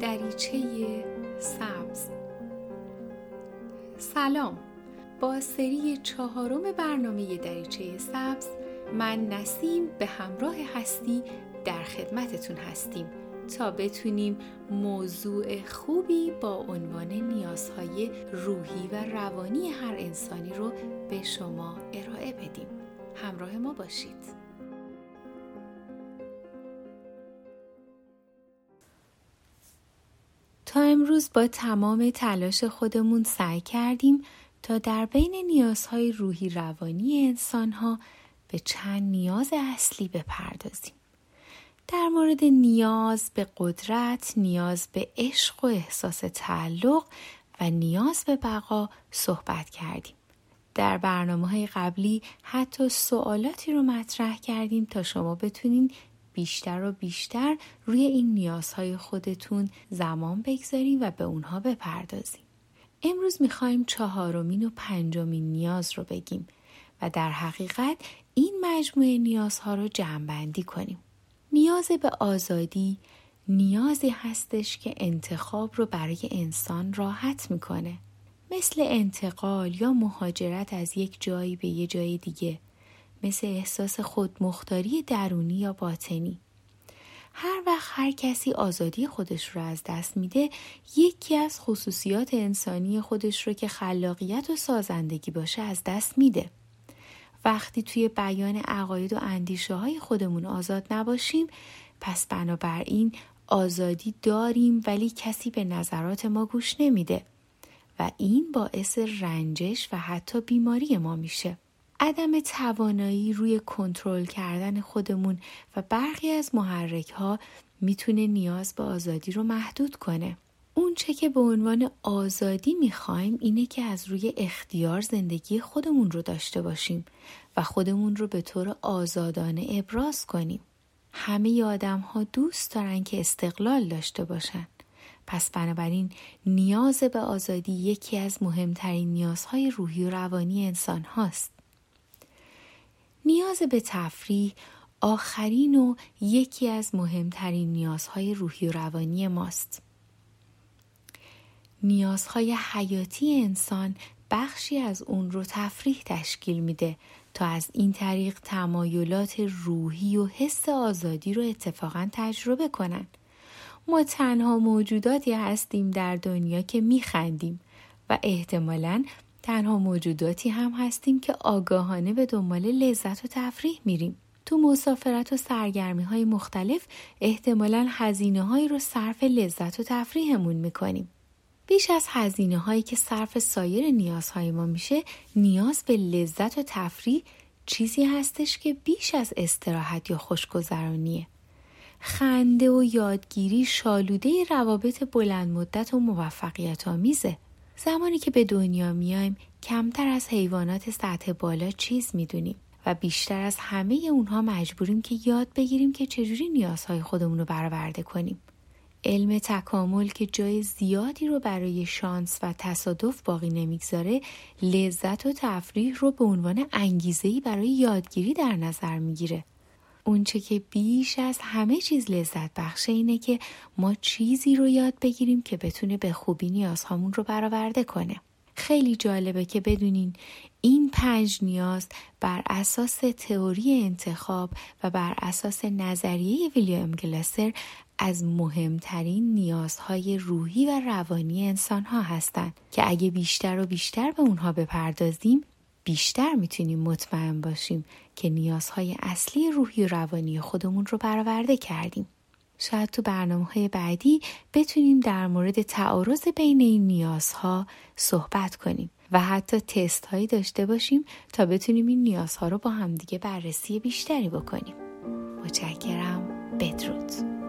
دریچه سبز. سلام. با سری چهارم برنامه دریچه سبز من نسیم به همراه هستی در خدمتتون هستیم تا بتونیم موضوع خوبی با عنوان نیازهای روحی و روانی هر انسانی رو به شما ارائه بدیم. همراه ما باشید. تا امروز با تمام تلاش خودمون سعی کردیم تا در بین نیازهای روحی روانی انسانها به چند نیاز اصلی بپردازیم. در مورد نیاز به قدرت، نیاز به عشق و احساس تعلق و نیاز به بقا صحبت کردیم. در برنامه های قبلی حتی سوالاتی رو مطرح کردیم تا شما بتونین بیشتر و بیشتر روی این نیازهای خودتون زمان بگذاریم و به اونها بپردازیم. امروز می‌خوایم چهارمین و پنجمین نیاز رو بگیم و در حقیقت این مجموعه نیازها رو جمعبندی کنیم. نیاز به آزادی نیازی هستش که انتخاب رو برای انسان راحت می‌کنه. مثل انتقال یا مهاجرت از یک جایی به یه جای دیگه مثل احساس خودمختاری درونی یا باطنی. هر وقت هر کسی آزادی خودش رو از دست میده یکی از خصوصیات انسانی خودش رو که خلاقیت و سازندگی باشه از دست میده. وقتی توی بیان عقاید و اندیشه های خودمون آزاد نباشیم پس بنابراین آزادی داریم ولی کسی به نظرات ما گوش نمیده و این باعث رنجش و حتی بیماری ما میشه. عدم توانایی روی کنترل کردن خودمون و برخی از محرک ها می‌تونه نیاز به آزادی رو محدود کنه. اون چه که به عنوان آزادی می‌خوایم اینه که از روی اختیار زندگی خودمون رو داشته باشیم و خودمون رو به طور آزادانه ابراز کنیم. همه آدم ها دوست دارن که استقلال داشته باشن. پس بنابراین نیاز به آزادی یکی از مهمترین نیازهای روحی و روانی انسان هاست. نیاز به تفریح آخرین و یکی از مهمترین نیازهای روحی و روانی ماست. نیازهای حیاتی انسان بخشی از اون رو تفریح تشکیل میده تا از این طریق تمایلات روحی و حس آزادی رو اتفاقا تجربه کنن. ما تنها موجوداتی هستیم در دنیا که میخندیم و احتمالا تنها موجوداتی هم هستیم که آگاهانه به دنبال لذت و تفریح میریم. تو مسافرت و سرگرمی های مختلف احتمالا هزینه هایی رو صرف لذت و تفریحمون می‌کنیم. بیش از هزینه هایی که صرف سایر نیازهای ما میشه نیاز به لذت و تفریح چیزی هستش که بیش از استراحت یا خوشگذرانیه. خنده و یادگیری شالوده روابط بلند مدت و موفقیت آمیزه. زمانی که به دنیا میایم کمتر از حیوانات سطح بالا چیز می‌دونیم و بیشتر از همه اونها مجبوریم که یاد بگیریم که چجوری نیازهای خودمون رو برآورده کنیم. علم تکامل که جای زیادی رو برای شانس و تصادف باقی نمی‌گذاره لذت و تفریح رو به عنوان انگیزهی برای یادگیری در نظر می‌گیره اونچه که بیش از همه چیز لذت بخشه اینه که ما چیزی رو یاد بگیریم که بتونه به خوبی نیازهامون رو برآورده کنه. خیلی جالبه که بدونین این پنج نیاز بر اساس تئوری انتخاب و بر اساس نظریه ویلیام گلاسر از مهمترین نیازهای روحی و روانی انسان ها هستند که اگه بیشتر و بیشتر به اونها بپردازیم بیشتر می‌تونیم مطمئن باشیم که نیازهای اصلی روحی و روانی خودمون رو برآورده کردیم. شاید تو برنامه های بعدی بتونیم در مورد تعارض بین این نیازها صحبت کنیم و حتی تست هایی داشته باشیم تا بتونیم این نیازها رو با همدیگه بررسی بیشتری بکنیم. متشکرم بدرود